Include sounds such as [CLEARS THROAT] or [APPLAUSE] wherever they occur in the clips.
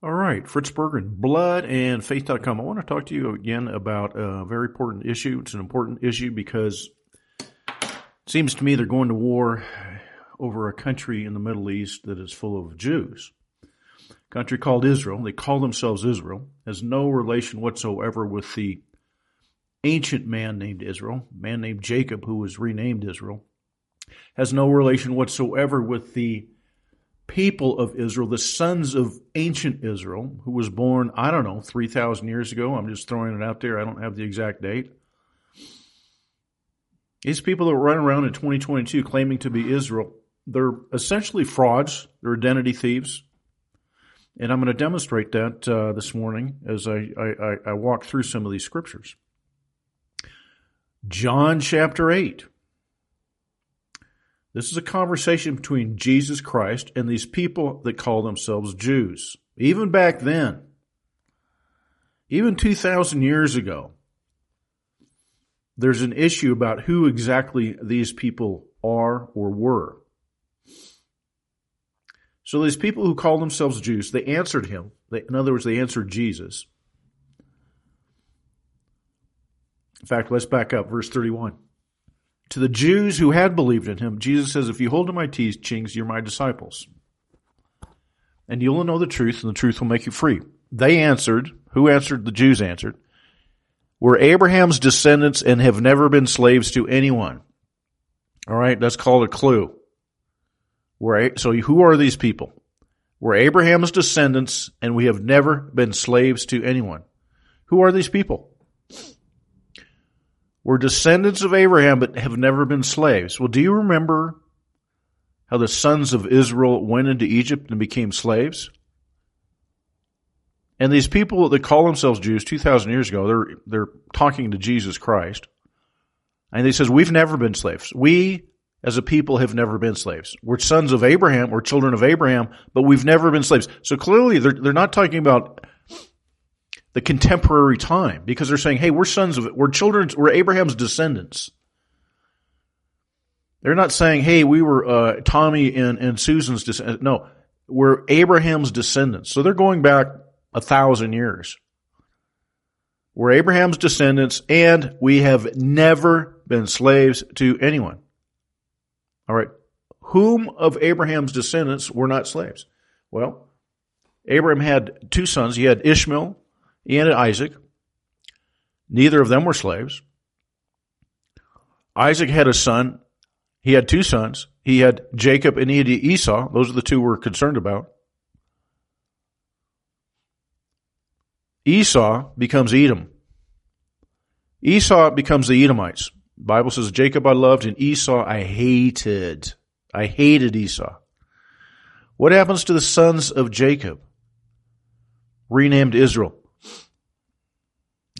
All right, Fritz Berggren, Blood and Faith.com. I want to talk to you again about a very important issue. It's an important issue because it seems to me they're going to war over a country in the Middle East that is full of Jews. A country called Israel. They call themselves Israel. Has no relation whatsoever with the ancient man named Israel, man named Jacob who was renamed Israel. Has no relation whatsoever with the people of Israel, the sons of ancient Israel, who was born, I don't know, 3,000 years ago. I'm just throwing it out there. I don't have the exact date. These people that run around in 2022 claiming to be Israel, they're essentially frauds, they're identity thieves. And I'm going to demonstrate that uh, this morning as I, I, I walk through some of these scriptures. John chapter 8. This is a conversation between Jesus Christ and these people that call themselves Jews. Even back then, even 2,000 years ago, there's an issue about who exactly these people are or were. So these people who call themselves Jews, they answered him. They, in other words, they answered Jesus. In fact, let's back up, verse 31. To the Jews who had believed in him, Jesus says, If you hold to my teachings, you're my disciples. And you'll know the truth, and the truth will make you free. They answered, who answered? The Jews answered, We're Abraham's descendants and have never been slaves to anyone. All right, that's called a clue. We're, so who are these people? We're Abraham's descendants and we have never been slaves to anyone. Who are these people? We're descendants of Abraham, but have never been slaves. Well, do you remember how the sons of Israel went into Egypt and became slaves? And these people that call themselves Jews 2,000 years ago, they're, they're talking to Jesus Christ. And he says, we've never been slaves. We, as a people, have never been slaves. We're sons of Abraham, we're children of Abraham, but we've never been slaves. So clearly they're, they're not talking about the contemporary time because they're saying, hey, we're sons of it. We're children, we're Abraham's descendants. They're not saying, hey, we were uh, Tommy and, and Susan's descendants. No, we're Abraham's descendants. So they're going back a thousand years. We're Abraham's descendants and we have never been slaves to anyone. All right. Whom of Abraham's descendants were not slaves? Well, Abraham had two sons. He had Ishmael and Isaac. Neither of them were slaves. Isaac had a son. He had two sons. He had Jacob and he had Esau. Those are the two we're concerned about. Esau becomes Edom. Esau becomes the Edomites. The Bible says Jacob I loved and Esau I hated. I hated Esau. What happens to the sons of Jacob? Renamed Israel.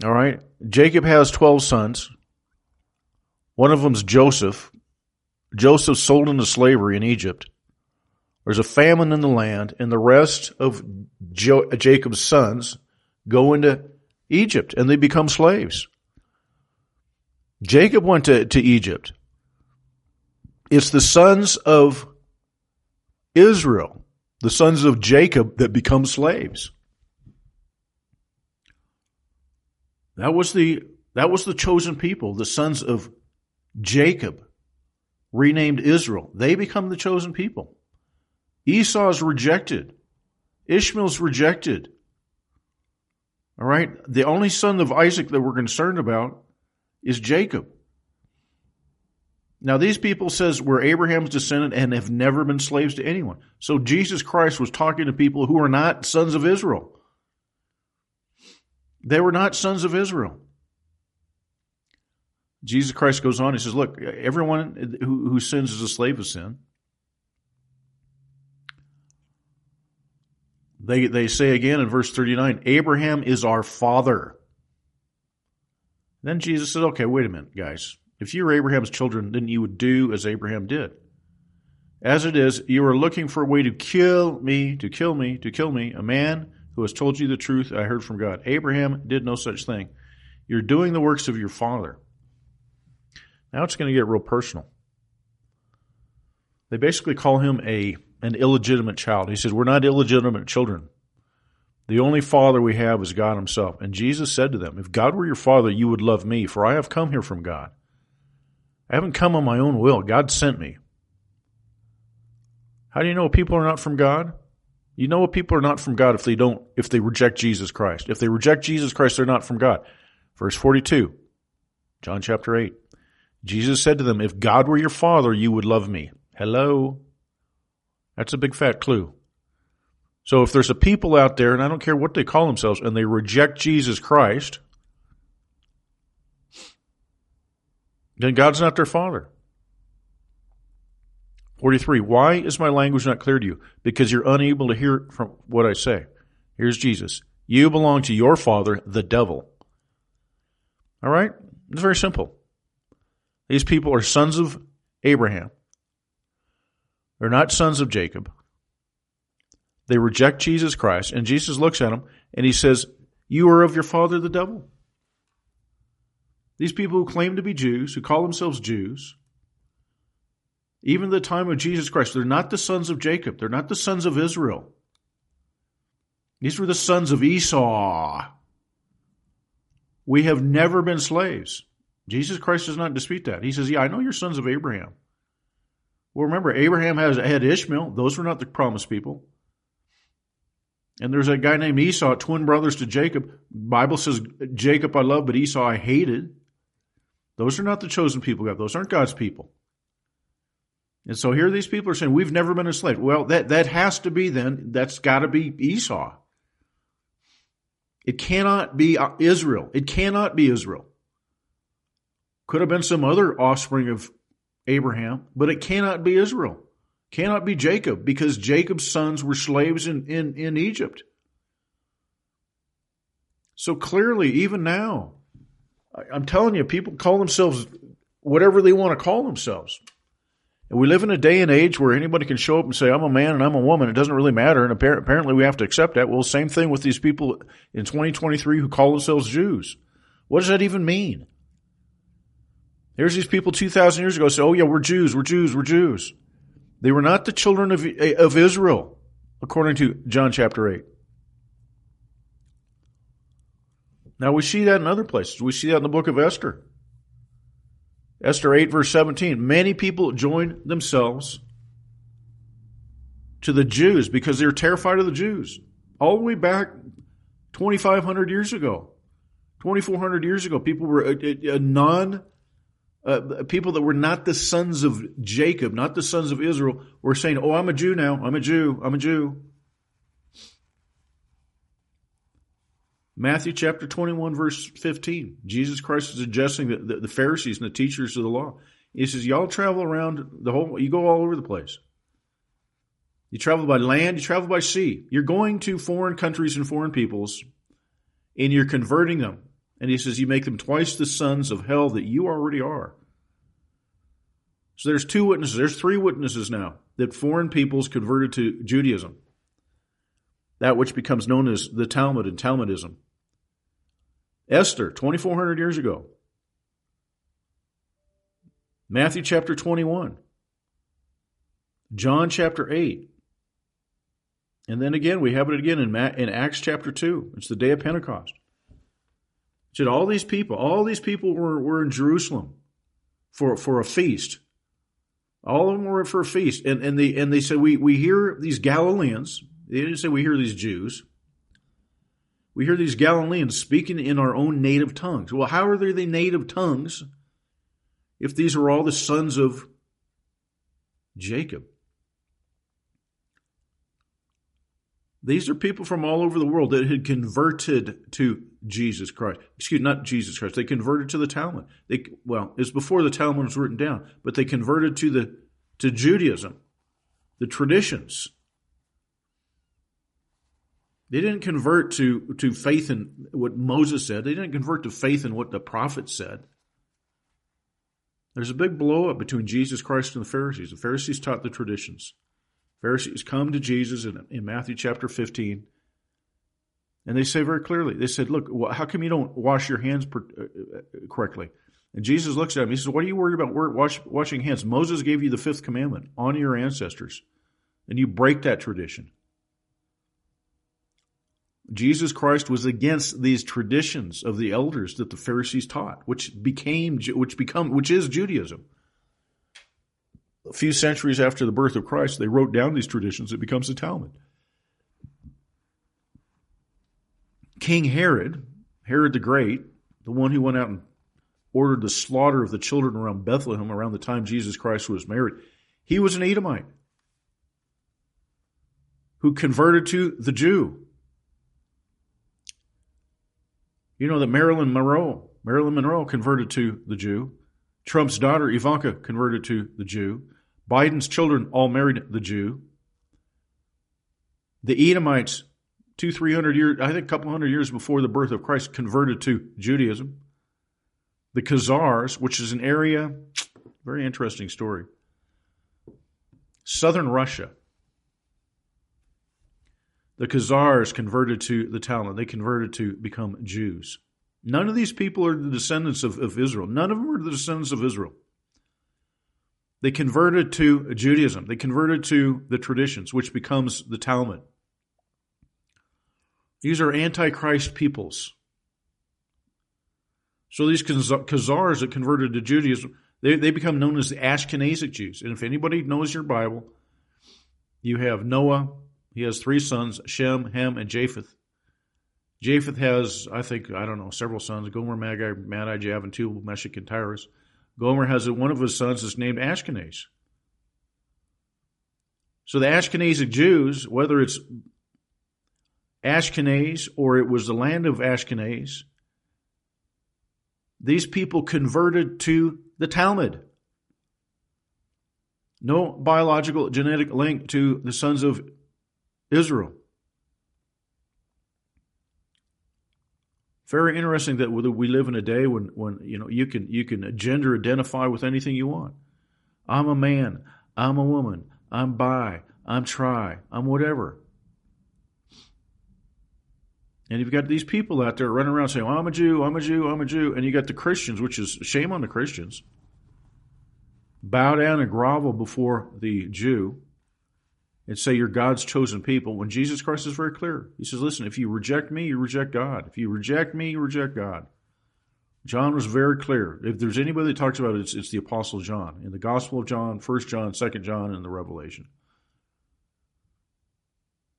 All right. Jacob has 12 sons. One of them's Joseph. Joseph sold into slavery in Egypt. There's a famine in the land, and the rest of jo- Jacob's sons go into Egypt and they become slaves. Jacob went to, to Egypt. It's the sons of Israel, the sons of Jacob, that become slaves. That was the, that was the chosen people, the sons of Jacob, renamed Israel. They become the chosen people. Esau's rejected. Ishmael's rejected. All right. The only son of Isaac that we're concerned about is Jacob. Now these people says we're Abraham's descendant and have never been slaves to anyone. So Jesus Christ was talking to people who are not sons of Israel. They were not sons of Israel. Jesus Christ goes on, he says, Look, everyone who, who sins is a slave of sin. They, they say again in verse 39, Abraham is our father. Then Jesus said, Okay, wait a minute, guys. If you were Abraham's children, then you would do as Abraham did. As it is, you are looking for a way to kill me, to kill me, to kill me, a man who has told you the truth I heard from God. Abraham did no such thing. You're doing the works of your father. Now it's going to get real personal. They basically call him a an illegitimate child. He says, We're not illegitimate children. The only Father we have is God Himself. And Jesus said to them, If God were your Father, you would love me, for I have come here from God. I haven't come on my own will. God sent me. How do you know people are not from God? You know what people are not from God if they don't, if they reject Jesus Christ. If they reject Jesus Christ, they're not from God. Verse 42, John chapter 8. Jesus said to them, If God were your Father, you would love me. Hello? That's a big fat clue. So if there's a people out there, and I don't care what they call themselves, and they reject Jesus Christ, then God's not their father. 43. Why is my language not clear to you? Because you're unable to hear from what I say. Here's Jesus. You belong to your father, the devil. All right? It's very simple. These people are sons of Abraham. They're not sons of Jacob. They reject Jesus Christ, and Jesus looks at them and he says, You are of your father, the devil. These people who claim to be Jews, who call themselves Jews, even the time of Jesus Christ, they're not the sons of Jacob. They're not the sons of Israel. These were the sons of Esau. We have never been slaves. Jesus Christ does not dispute that. He says, Yeah, I know you're sons of Abraham. Well, remember, Abraham has, had Ishmael. Those were not the promised people. And there's a guy named Esau, twin brothers to Jacob. Bible says Jacob I love, but Esau I hated. Those are not the chosen people God. Those aren't God's people. And so here these people are saying, we've never been enslaved. Well, that, that has to be then, that's got to be Esau. It cannot be uh, Israel. It cannot be Israel. Could have been some other offspring of Abraham, but it cannot be Israel cannot be Jacob because Jacob's sons were slaves in, in, in Egypt. So clearly, even now, I'm telling you, people call themselves whatever they want to call themselves. We live in a day and age where anybody can show up and say, I'm a man and I'm a woman. It doesn't really matter. And apparently we have to accept that. Well, same thing with these people in 2023 who call themselves Jews. What does that even mean? There's these people 2,000 years ago say, oh yeah, we're Jews, we're Jews, we're Jews. They were not the children of, eh, of Israel, according to John chapter 8. Now we see that in other places. We see that in the book of Esther. Esther 8 verse 17. Many people joined themselves to the Jews because they were terrified of the Jews. All the way back 2,500 years ago, 2,400 years ago, people were a, a, a non uh, people that were not the sons of Jacob, not the sons of Israel, were saying, Oh, I'm a Jew now. I'm a Jew. I'm a Jew. Matthew chapter 21, verse 15. Jesus Christ is addressing the, the, the Pharisees and the teachers of the law. He says, Y'all travel around the whole, you go all over the place. You travel by land, you travel by sea. You're going to foreign countries and foreign peoples, and you're converting them. And he says, You make them twice the sons of hell that you already are. So there's two witnesses, there's three witnesses now that foreign peoples converted to Judaism, that which becomes known as the Talmud and Talmudism. Esther, 2,400 years ago. Matthew chapter 21. John chapter 8. And then again, we have it again in, in Acts chapter 2. It's the day of Pentecost. Said all these people, all these people were, were in Jerusalem for, for a feast. All of them were for a feast. And, and they, and they said, we, we hear these Galileans. They didn't say we hear these Jews. We hear these Galileans speaking in our own native tongues. Well, how are they the native tongues if these are all the sons of Jacob? These are people from all over the world that had converted to Jesus Christ. Excuse me, not Jesus Christ. They converted to the Talmud. They well, it's before the Talmud was written down, but they converted to the to Judaism, the traditions. They didn't convert to, to faith in what Moses said. They didn't convert to faith in what the prophets said. There's a big blow up between Jesus Christ and the Pharisees. The Pharisees taught the traditions. Pharisees come to Jesus in, in Matthew chapter 15, and they say very clearly, they said, Look, how come you don't wash your hands uh, uh, correctly? And Jesus looks at him. He says, What are you worried about wash, washing hands? Moses gave you the fifth commandment honor your ancestors, and you break that tradition. Jesus Christ was against these traditions of the elders that the Pharisees taught, which became, which become, which is Judaism. A few centuries after the birth of Christ, they wrote down these traditions. It becomes the Talmud. King Herod, Herod the Great, the one who went out and ordered the slaughter of the children around Bethlehem around the time Jesus Christ was married, he was an Edomite who converted to the Jew. You know that Marilyn Monroe, Marilyn Monroe converted to the Jew. Trump's daughter Ivanka converted to the Jew. Biden's children all married the Jew. The Edomites, two, three hundred years, I think a couple hundred years before the birth of Christ, converted to Judaism. The Khazars, which is an area, very interesting story. Southern Russia. The Khazars converted to the Talmud. They converted to become Jews. None of these people are the descendants of, of Israel. None of them are the descendants of Israel. They converted to Judaism. They converted to the traditions, which becomes the Talmud. These are antichrist peoples. So these Khazars that converted to Judaism, they, they become known as the Ashkenazic Jews. And if anybody knows your Bible, you have Noah. He has three sons, Shem, Ham, and Japheth. Japheth has, I think, I don't know, several sons, Gomer, Magi, Madai, Javan, Tubal, Meshech, and Tiras. Gomer has one of his sons is named Ashkenaz. So the Ashkenazic Jews, whether it's Ashkenaz or it was the land of Ashkenaz, these people converted to the Talmud. No biological genetic link to the sons of Israel. Very interesting that we live in a day when, when you know you can you can gender identify with anything you want. I'm a man. I'm a woman. I'm bi. I'm tri. I'm whatever. And you've got these people out there running around saying, well, I'm a Jew, I'm a Jew, I'm a Jew. And you got the Christians, which is shame on the Christians, bow down and grovel before the Jew and say you're God's chosen people when Jesus Christ is very clear. He says, listen, if you reject me, you reject God. If you reject me, you reject God. John was very clear. If there's anybody that talks about it, it's, it's the Apostle John. In the Gospel of John, First John, Second John, and the Revelation.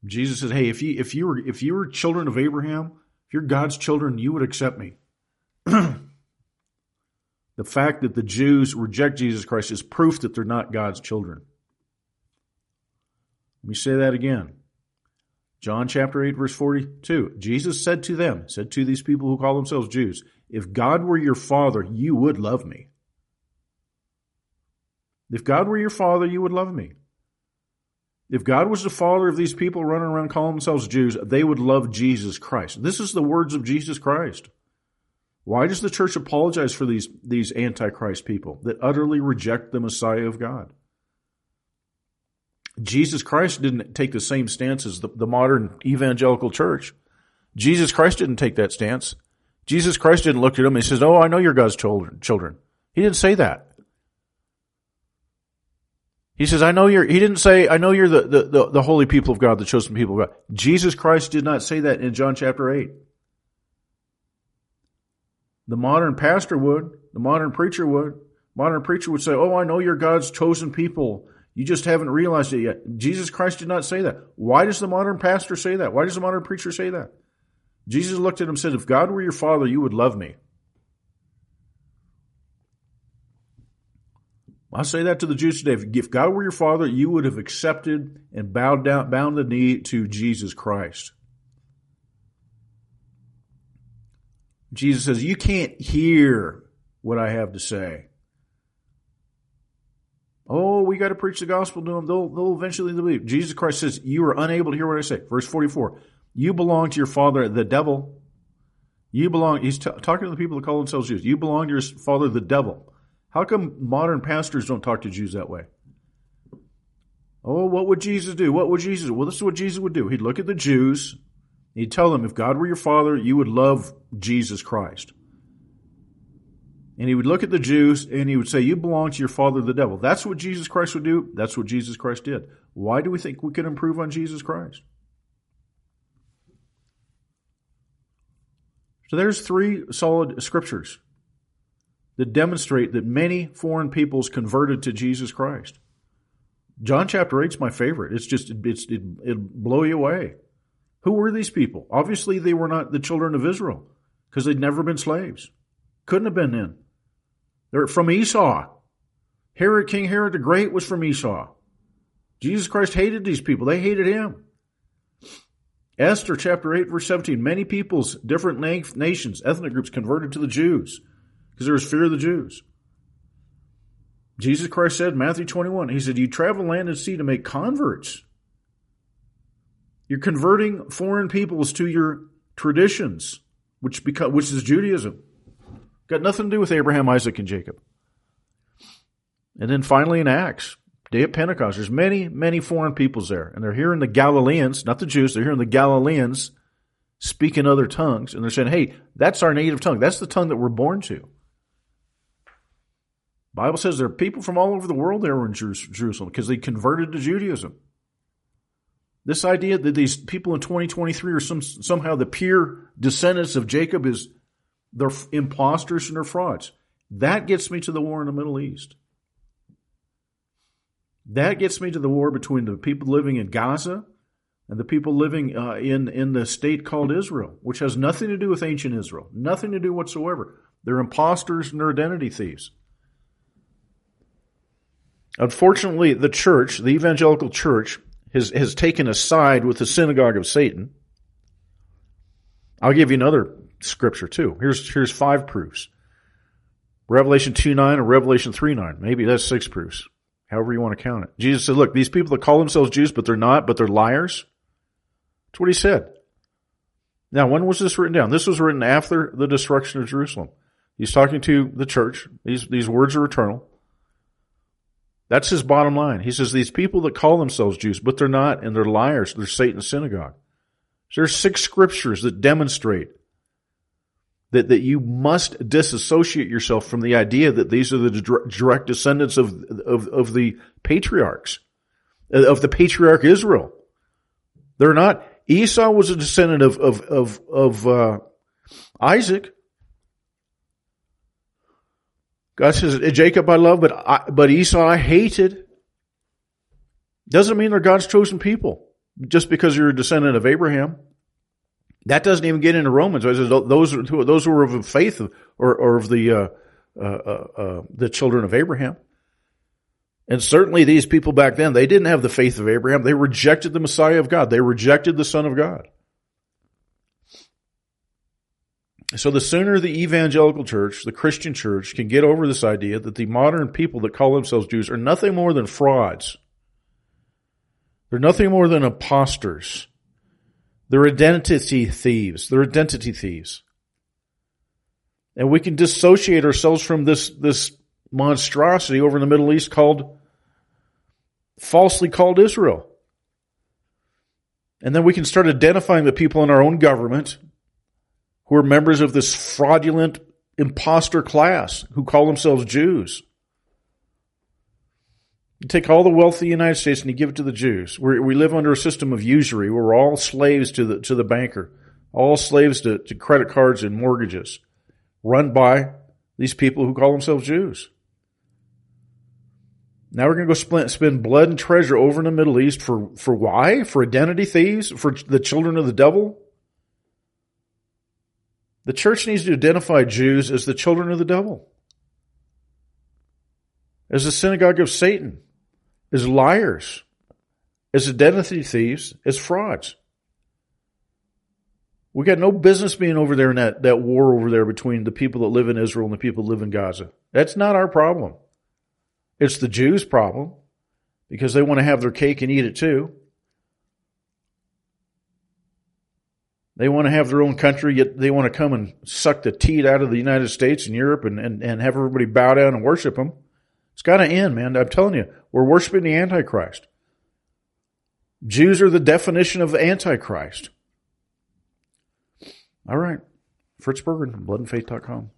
Jesus said, "Hey, if you if you were if you were children of Abraham, if you're God's children, you would accept me." [CLEARS THROAT] the fact that the Jews reject Jesus Christ is proof that they're not God's children. Let me say that again. John chapter 8 verse 42. Jesus said to them, said to these people who call themselves Jews, if God were your father, you would love me. If God were your father, you would love me. If God was the father of these people running around calling themselves Jews, they would love Jesus Christ. This is the words of Jesus Christ. Why does the church apologize for these, these antichrist people that utterly reject the Messiah of God? Jesus Christ didn't take the same stance as the, the modern evangelical church. Jesus Christ didn't take that stance. Jesus Christ didn't look at them and says, Oh, I know you're God's children. children. He didn't say that. He says, I know you're, he didn't say, I know you're the, the, the, the, holy people of God, the chosen people of God. Jesus Christ did not say that in John chapter 8. The modern pastor would, the modern preacher would. Modern preacher would say, Oh, I know you're God's chosen people. You just haven't realized it yet. Jesus Christ did not say that. Why does the modern pastor say that? Why does the modern preacher say that? Jesus looked at him and said, If God were your father, you would love me. I say that to the Jews today. If God were your father, you would have accepted and bowed down, bound the knee to Jesus Christ. Jesus says, You can't hear what I have to say. We got to preach the gospel to them. They'll, they'll eventually believe. Jesus Christ says, You are unable to hear what I say. Verse 44. You belong to your father, the devil. You belong, he's t- talking to the people that call themselves Jews. You belong to your father, the devil. How come modern pastors don't talk to Jews that way? Oh, what would Jesus do? What would Jesus do? Well, this is what Jesus would do. He'd look at the Jews. He'd tell them, if God were your father, you would love Jesus Christ. And he would look at the Jews and he would say, You belong to your father, the devil. That's what Jesus Christ would do. That's what Jesus Christ did. Why do we think we can improve on Jesus Christ? So there's three solid scriptures that demonstrate that many foreign peoples converted to Jesus Christ. John chapter 8 is my favorite. It's just, it's, it, it'll blow you away. Who were these people? Obviously, they were not the children of Israel because they'd never been slaves. Couldn't have been then. They're from Esau. Herod, King Herod the Great was from Esau. Jesus Christ hated these people. They hated him. Esther chapter 8 verse 17. Many peoples, different nations, ethnic groups converted to the Jews because there was fear of the Jews. Jesus Christ said, Matthew 21, He said, You travel land and sea to make converts. You're converting foreign peoples to your traditions, which, which is Judaism. Got nothing to do with Abraham, Isaac, and Jacob. And then finally in Acts, day of Pentecost, there's many, many foreign peoples there. And they're hearing the Galileans, not the Jews, they're hearing the Galileans speak in other tongues. And they're saying, hey, that's our native tongue. That's the tongue that we're born to. Bible says there are people from all over the world there in Jerusalem because they converted to Judaism. This idea that these people in 2023 are some, somehow the pure descendants of Jacob is they're imposters and they're frauds. That gets me to the war in the Middle East. That gets me to the war between the people living in Gaza and the people living uh, in in the state called Israel, which has nothing to do with ancient Israel, nothing to do whatsoever. They're imposters and they're identity thieves. Unfortunately, the church, the evangelical church, has, has taken a side with the synagogue of Satan. I'll give you another scripture too. Here's, here's five proofs. Revelation 2 9 or Revelation 3 9. Maybe that's six proofs. However you want to count it. Jesus said, look, these people that call themselves Jews, but they're not, but they're liars. That's what he said. Now, when was this written down? This was written after the destruction of Jerusalem. He's talking to the church. These, these words are eternal. That's his bottom line. He says these people that call themselves Jews, but they're not, and they're liars. They're Satan's synagogue. So there's six scriptures that demonstrate that, that you must disassociate yourself from the idea that these are the direct descendants of, of, of the patriarchs, of the patriarch Israel. They're not. Esau was a descendant of, of, of, of uh, Isaac. God says, Jacob I love, but, I, but Esau I hated. Doesn't mean they're God's chosen people just because you're a descendant of Abraham. That doesn't even get into Romans. Those those who are of the faith or, or of the uh, uh, uh, uh, the children of Abraham. And certainly these people back then, they didn't have the faith of Abraham. They rejected the Messiah of God. They rejected the Son of God. So the sooner the evangelical church, the Christian church, can get over this idea that the modern people that call themselves Jews are nothing more than frauds. They're nothing more than imposters. They're identity thieves. They're identity thieves. And we can dissociate ourselves from this, this monstrosity over in the Middle East called, falsely called Israel. And then we can start identifying the people in our own government who are members of this fraudulent imposter class who call themselves Jews. You take all the wealth of the United States and you give it to the Jews. We're, we live under a system of usury. We're all slaves to the, to the banker, all slaves to, to credit cards and mortgages run by these people who call themselves Jews. Now we're going to go spend, spend blood and treasure over in the Middle East for, for why? For identity thieves? For the children of the devil? The church needs to identify Jews as the children of the devil, as the synagogue of Satan, as liars, as identity thieves, as frauds. We got no business being over there in that, that war over there between the people that live in Israel and the people that live in Gaza. That's not our problem. It's the Jews' problem because they want to have their cake and eat it too. They want to have their own country, yet they want to come and suck the teat out of the United States and Europe and, and, and have everybody bow down and worship them. It's got to end, man. I'm telling you, we're worshiping the Antichrist. Jews are the definition of Antichrist. All right. Fritz Berggren, bloodandfaith.com.